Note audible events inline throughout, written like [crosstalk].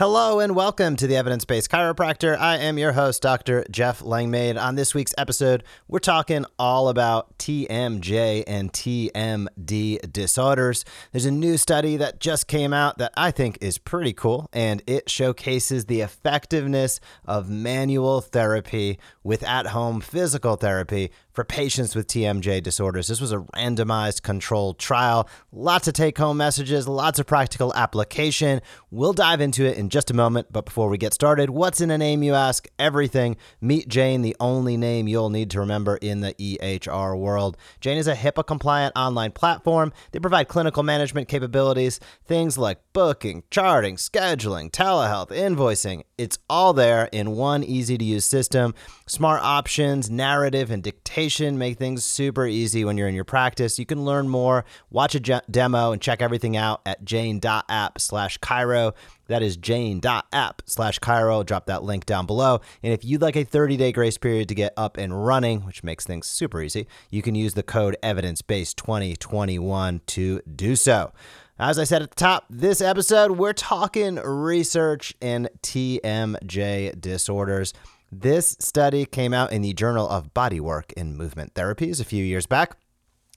Hello and welcome to the Evidence Based Chiropractor. I am your host, Dr. Jeff Langmaid. On this week's episode, we're talking all about TMJ and TMD disorders. There's a new study that just came out that I think is pretty cool, and it showcases the effectiveness of manual therapy with at home physical therapy for patients with TMJ disorders. This was a randomized controlled trial. Lots of take home messages, lots of practical application. We'll dive into it in just a moment. But before we get started, what's in a name, you ask? Everything. Meet Jane, the only name you'll need to remember in the EHR world. Jane is a HIPAA compliant online platform. They provide clinical management capabilities, things like booking, charting, scheduling, telehealth, invoicing. It's all there in one easy to use system. Smart options, narrative, and dictation make things super easy when you're in your practice. You can learn more, watch a demo, and check everything out at jane.app slash chiro. That is jane.app slash chiro. Drop that link down below. And if you'd like a 30 day grace period to get up and running, which makes things super easy, you can use the code evidence-based2021 to do so. As I said at the top, this episode, we're talking research in TMJ disorders. This study came out in the Journal of Bodywork and Movement Therapies a few years back,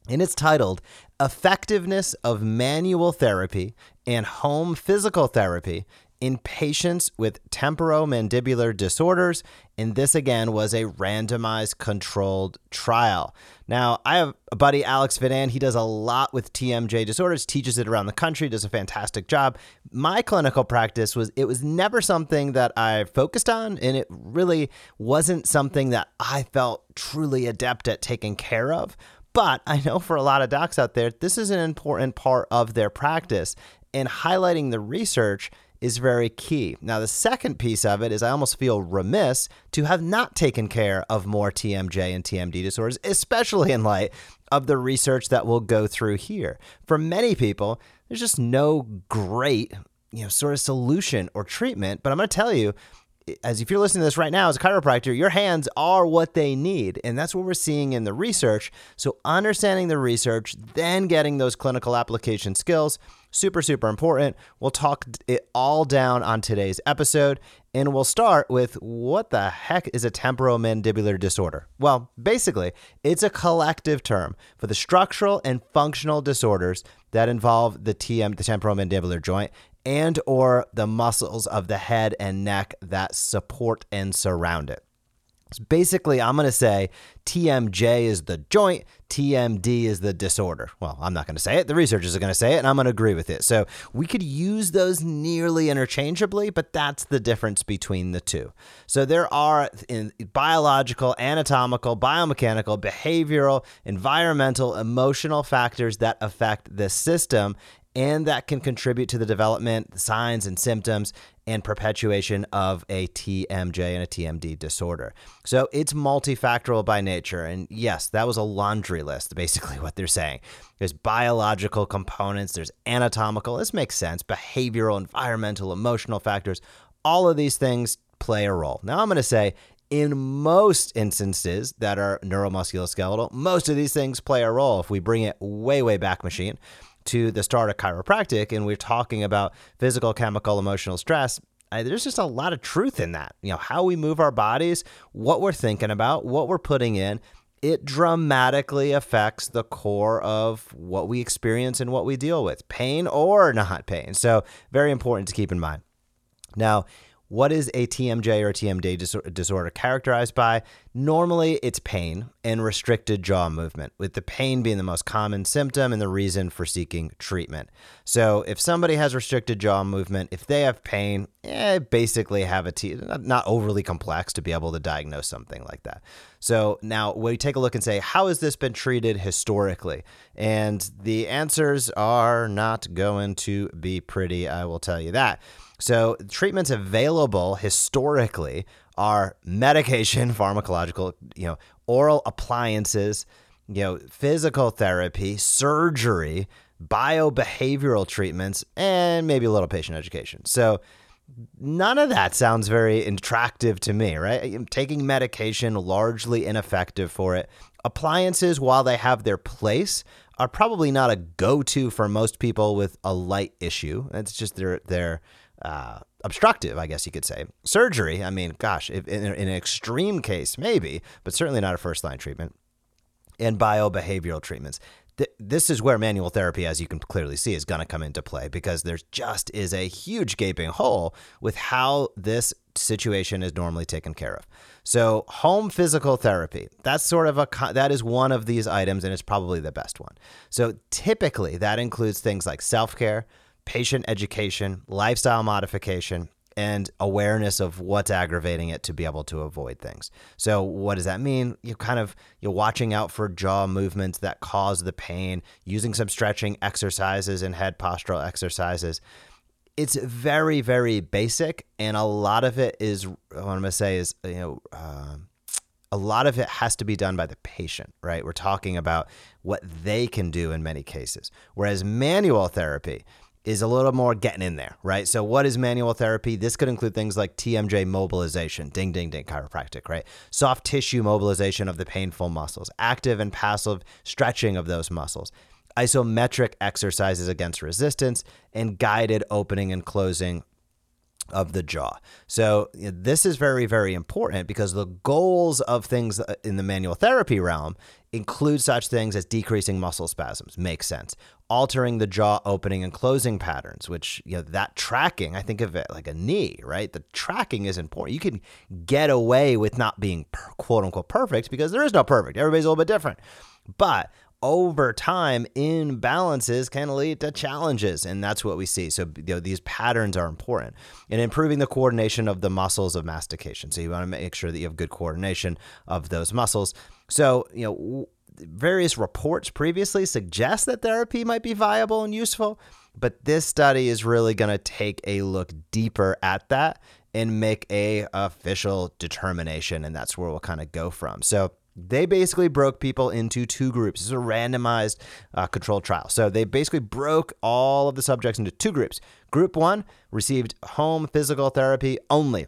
and it's titled Effectiveness of Manual Therapy and Home Physical Therapy in patients with temporomandibular disorders. And this again was a randomized controlled trial. Now, I have a buddy, Alex Vidan. He does a lot with TMJ disorders, teaches it around the country, does a fantastic job. My clinical practice was, it was never something that I focused on, and it really wasn't something that I felt truly adept at taking care of. But I know for a lot of docs out there, this is an important part of their practice. And highlighting the research is very key. Now, the second piece of it is I almost feel remiss to have not taken care of more TMJ and TMD disorders, especially in light of the research that we'll go through here. For many people, there's just no great, you know, sort of solution or treatment, but I'm going to tell you as if you're listening to this right now as a chiropractor, your hands are what they need. And that's what we're seeing in the research. So, understanding the research, then getting those clinical application skills, super, super important. We'll talk it all down on today's episode. And we'll start with what the heck is a temporomandibular disorder? Well, basically, it's a collective term for the structural and functional disorders that involve the TM, the temporomandibular joint, and or the muscles of the head and neck that support and surround it. So basically, I'm going to say TMJ is the joint, TMD is the disorder. Well, I'm not going to say it. The researchers are going to say it, and I'm going to agree with it. So we could use those nearly interchangeably, but that's the difference between the two. So there are biological, anatomical, biomechanical, behavioral, environmental, emotional factors that affect this system and that can contribute to the development, signs, and symptoms and perpetuation of a TMJ and a TMD disorder. So it's multifactorial by nature. And yes, that was a laundry list, [laughs] basically, what they're saying. There's biological components, there's anatomical, this makes sense, behavioral, environmental, emotional factors. All of these things play a role. Now, I'm going to say in most instances that are neuromusculoskeletal, most of these things play a role. If we bring it way, way back machine, to the start of chiropractic and we're talking about physical, chemical, emotional stress, I, there's just a lot of truth in that. You know, how we move our bodies, what we're thinking about, what we're putting in, it dramatically affects the core of what we experience and what we deal with, pain or not pain. So, very important to keep in mind. Now, what is a TMJ or TMD disorder characterized by? Normally, it's pain and restricted jaw movement, with the pain being the most common symptom and the reason for seeking treatment. So, if somebody has restricted jaw movement, if they have pain, eh, basically have a T, not overly complex to be able to diagnose something like that. So, now we take a look and say, how has this been treated historically? And the answers are not going to be pretty, I will tell you that. So, treatments available historically are medication, [laughs] pharmacological, you know, oral appliances, you know, physical therapy, surgery, biobehavioral treatments, and maybe a little patient education. So, none of that sounds very attractive to me, right? Taking medication largely ineffective for it. Appliances, while they have their place, are probably not a go-to for most people with a light issue. It's just they're they're uh, obstructive, I guess you could say. Surgery, I mean, gosh, if, in, in an extreme case, maybe, but certainly not a first-line treatment. And biobehavioral treatments th- this is where manual therapy, as you can clearly see, is going to come into play because there just is a huge gaping hole with how this situation is normally taken care of. So, home physical therapy, that's sort of a that is one of these items and it's probably the best one. So, typically that includes things like self-care, patient education, lifestyle modification, and awareness of what's aggravating it to be able to avoid things. So, what does that mean? You kind of you're watching out for jaw movements that cause the pain, using some stretching exercises and head postural exercises. It's very, very basic, and a lot of it is what I'm to say is you know. Uh, a lot of it has to be done by the patient, right? We're talking about what they can do in many cases. Whereas manual therapy, is a little more getting in there, right? So, what is manual therapy? This could include things like TMJ mobilization, ding, ding, ding, chiropractic, right? Soft tissue mobilization of the painful muscles, active and passive stretching of those muscles, isometric exercises against resistance, and guided opening and closing of the jaw. So this is very very important because the goals of things uh, in the manual therapy realm include such things as decreasing muscle spasms, makes sense. Altering the jaw opening and closing patterns, which you know that tracking, I think of it like a knee, right? The tracking is important. You can get away with not being quote unquote perfect because there is no perfect. Everybody's a little bit different. But over time imbalances can lead to challenges and that's what we see. So you know, these patterns are important. In improving the coordination of the muscles of mastication. So you want to make sure that you have good coordination of those muscles. So you know various reports previously suggest that therapy might be viable and useful but this study is really going to take a look deeper at that and make a official determination and that's where we'll kind of go from. So they basically broke people into two groups. This is a randomized uh, controlled trial. So they basically broke all of the subjects into two groups. Group one received home physical therapy only.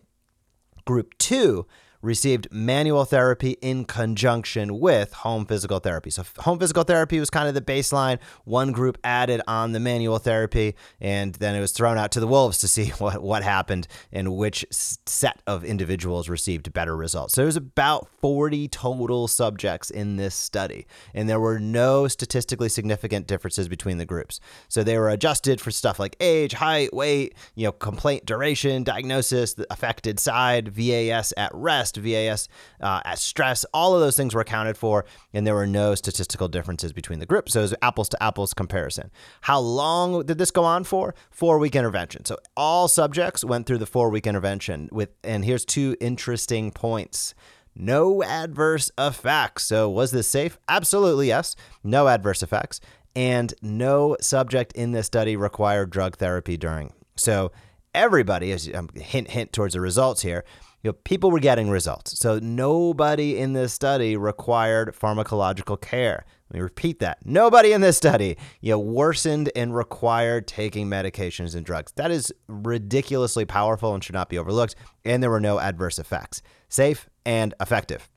Group two received manual therapy in conjunction with home physical therapy. So, home physical therapy was kind of the baseline. One group added on the manual therapy, and then it was thrown out to the wolves to see [laughs] what, what happened and which set of individuals received better results. So, there was about 40 total subjects in this study, and there were no statistically significant differences between the groups. So, they were adjusted for stuff like age, height, weight, you know, complaint duration, diagnosis, the affected side, VAS at rest VAS uh, at stress. All of those things were accounted for, and there were no statistical differences between the groups. So it was apples to apples comparison. How long did this go on for? Four week intervention. So all subjects went through the four week intervention with, and here's two interesting points. No adverse effects. So, was this safe? Absolutely, yes. No adverse effects. And no subject in this study required drug therapy during. So, everybody, as um, hint hint towards the results here, you know, people were getting results. So nobody in this study required pharmacological care. Let me repeat that. Nobody in this study, you know, worsened and required taking medications and drugs. That is ridiculously powerful and should not be overlooked. And there were no adverse effects. Safe and effective.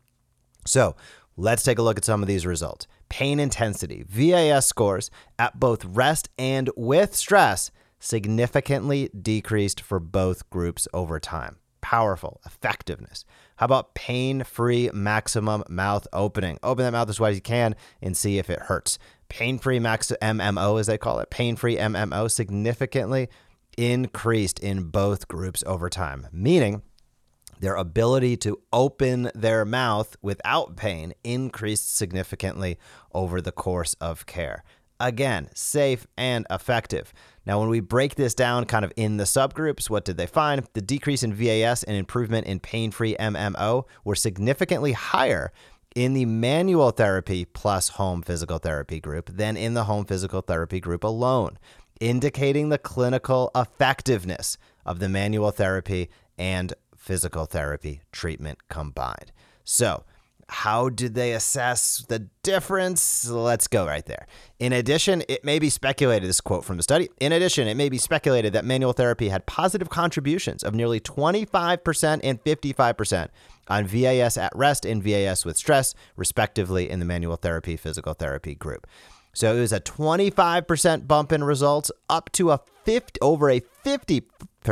So let's take a look at some of these results. Pain intensity, VAS scores at both rest and with stress significantly decreased for both groups over time powerful effectiveness. How about pain free maximum mouth opening? Open that mouth as wide as you can and see if it hurts. Pain free max MMO, as they call it, pain free MMO significantly increased in both groups over time, meaning their ability to open their mouth without pain increased significantly over the course of care. Again, safe and effective. Now, when we break this down kind of in the subgroups, what did they find? The decrease in VAS and improvement in pain free MMO were significantly higher in the manual therapy plus home physical therapy group than in the home physical therapy group alone, indicating the clinical effectiveness of the manual therapy and physical therapy treatment combined. So, How did they assess the difference? Let's go right there. In addition, it may be speculated, this quote from the study, in addition, it may be speculated that manual therapy had positive contributions of nearly 25% and 55% on VAS at rest and VAS with stress, respectively, in the manual therapy physical therapy group. So it was a 25% bump in results up to a 50 over a 50%,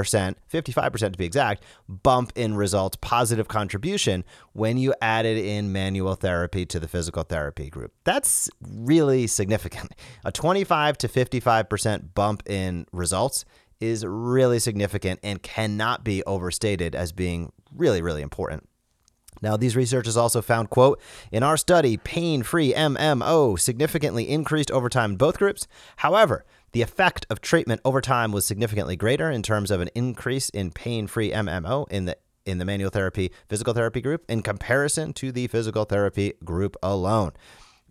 55% to be exact, bump in results, positive contribution when you added in manual therapy to the physical therapy group. That's really significant. A 25 to 55% bump in results is really significant and cannot be overstated as being really, really important. Now, these researchers also found, quote, in our study, pain-free MMO significantly increased over time in both groups. However, the effect of treatment over time was significantly greater in terms of an increase in pain-free MMO in the in the manual therapy physical therapy group in comparison to the physical therapy group alone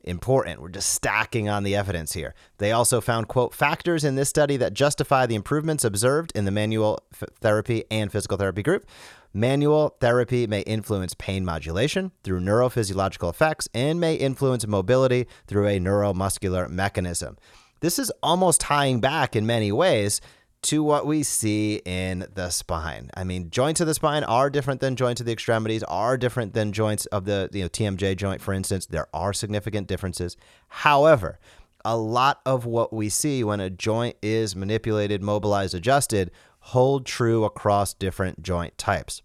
important. We're just stacking on the evidence here. They also found, quote, factors in this study that justify the improvements observed in the manual f- therapy and physical therapy group. Manual therapy may influence pain modulation through neurophysiological effects and may influence mobility through a neuromuscular mechanism. This is almost tying back in many ways to what we see in the spine. I mean, joints of the spine are different than joints of the extremities, are different than joints of the you know TMJ joint, for instance. There are significant differences. However, a lot of what we see when a joint is manipulated, mobilized, adjusted hold true across different joint types.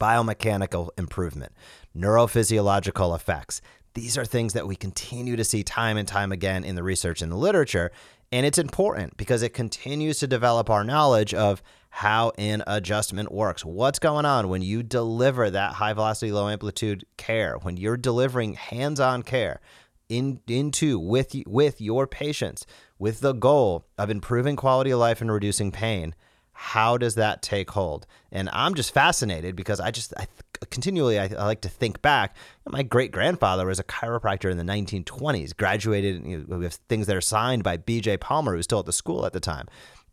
Biomechanical improvement, neurophysiological effects. These are things that we continue to see time and time again in the research and the literature. And it's important because it continues to develop our knowledge of how an adjustment works. What's going on when you deliver that high velocity, low amplitude care, when you're delivering hands on care in, into with, with your patients with the goal of improving quality of life and reducing pain how does that take hold? And I'm just fascinated because I just I continually I, I, like to think back. My great grandfather was a chiropractor in the 1920s. Graduated. You know, we have things that are signed by B.J. Palmer, who was still at the school at the time.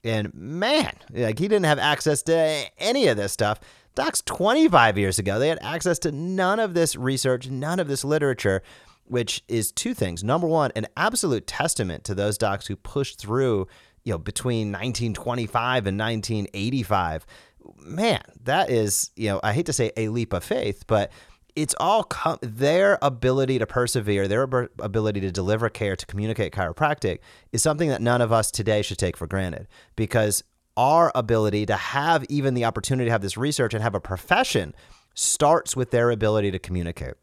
And man, like he didn't have access to any of this stuff. Docs 25 years ago, they had access to none of this research, none of this literature, which is two things. Number one, an absolute testament to those docs who pushed through you know, between 1925 and 1985. Man, that is, you know, I hate to say a leap of faith, but it's all com- their ability to persevere, their ab- ability to deliver care, to communicate chiropractic is something that none of us today should take for granted because our ability to have even the opportunity to have this research and have a profession starts with their ability to communicate.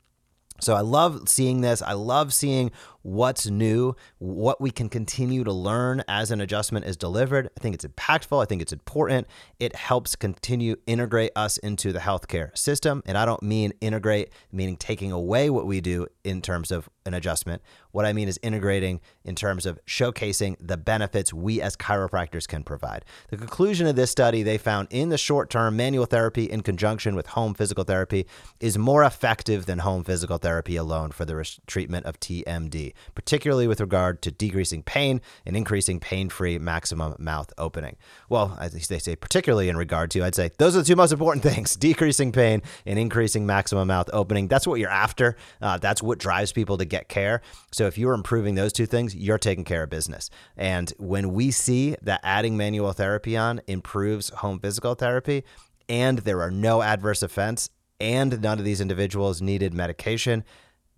So I love seeing this. I love seeing what's new, what we can continue to learn as an adjustment is delivered. I think it's impactful. I think it's important. It helps continue integrate us into the healthcare system. And I don't mean integrate, meaning taking away what we do in terms of an adjustment. What I mean is integrating in terms of showcasing the benefits we as chiropractors can provide. The conclusion of this study, they found in the short term, manual therapy in conjunction with home physical therapy is more effective than home physical therapy alone for the treatment of TMD particularly with regard to decreasing pain and increasing pain free maximum mouth opening. Well, as they say, particularly in regard to, I'd say those are the two most important [laughs] things decreasing pain and increasing maximum mouth opening. That's what you're after. Uh, that's what drives people to get care. So if you're improving those two things, you're taking care of business. And when we see that adding manual therapy on improves home physical therapy, and there are no adverse effects, and none of these individuals needed medication,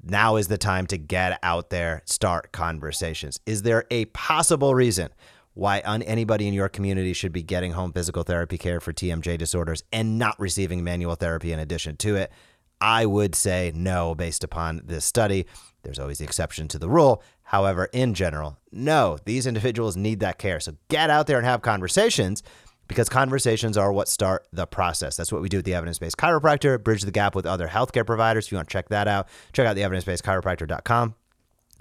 now is the time to get out there, start conversations. Is there a possible reason why anybody in your community should be getting home physical therapy care for TMJ disorders and not receiving manual therapy in addition to it? I would say no, based upon this study. There's always the exception to the rule. However, in general, no, these individuals need that care. So get out there and have conversations because conversations are what start the process. That's what we do at the Evidence Based Chiropractor, bridge the gap with other healthcare providers. If you want to check that out, check out the evidencebasedchiropractor.com.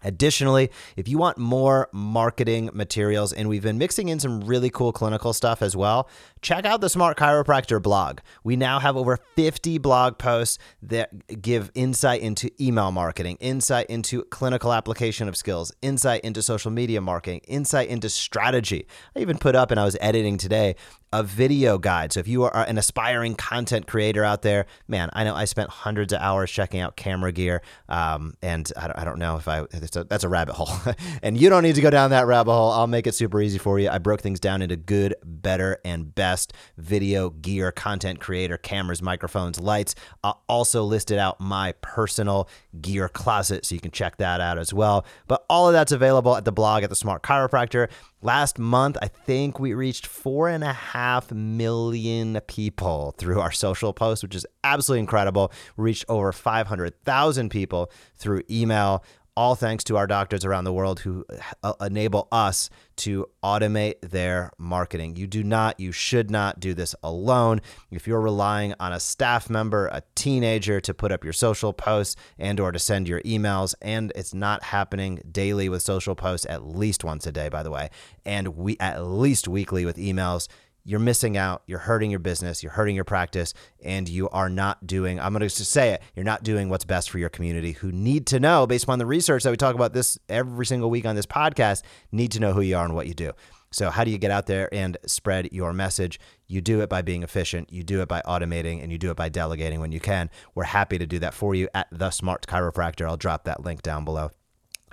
Additionally, if you want more marketing materials, and we've been mixing in some really cool clinical stuff as well, check out the Smart Chiropractor blog. We now have over 50 blog posts that give insight into email marketing, insight into clinical application of skills, insight into social media marketing, insight into strategy. I even put up, and I was editing today, a video guide. So if you are an aspiring content creator out there, man, I know I spent hundreds of hours checking out camera gear, um, and I don't, I don't know if I a, that's a rabbit hole, [laughs] and you don't need to go down that rabbit hole. I'll make it super easy for you. I broke things down into good, better, and best video gear, content creator, cameras, microphones, lights. I also listed out my personal gear closet, so you can check that out as well. But all of that's available at the blog at the Smart Chiropractor. Last month, I think we reached four and a half million people through our social posts, which is absolutely incredible. We reached over 500,000 people through email all thanks to our doctors around the world who uh, enable us to automate their marketing. You do not, you should not do this alone. If you're relying on a staff member, a teenager to put up your social posts and or to send your emails and it's not happening daily with social posts at least once a day by the way, and we at least weekly with emails, you're missing out. You're hurting your business. You're hurting your practice, and you are not doing. I'm going to just say it. You're not doing what's best for your community, who need to know, based upon the research that we talk about this every single week on this podcast, need to know who you are and what you do. So, how do you get out there and spread your message? You do it by being efficient, you do it by automating, and you do it by delegating when you can. We're happy to do that for you at The Smart Chiropractor. I'll drop that link down below.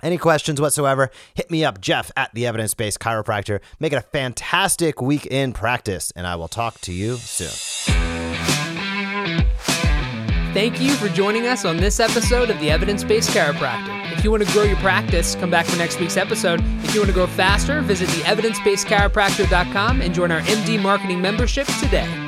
Any questions whatsoever, hit me up, Jeff at the Evidence Based Chiropractor. Make it a fantastic week in practice, and I will talk to you soon. Thank you for joining us on this episode of the Evidence Based Chiropractor. If you want to grow your practice, come back for next week's episode. If you want to grow faster, visit the evidencebasedchiropractor.com and join our MD marketing membership today.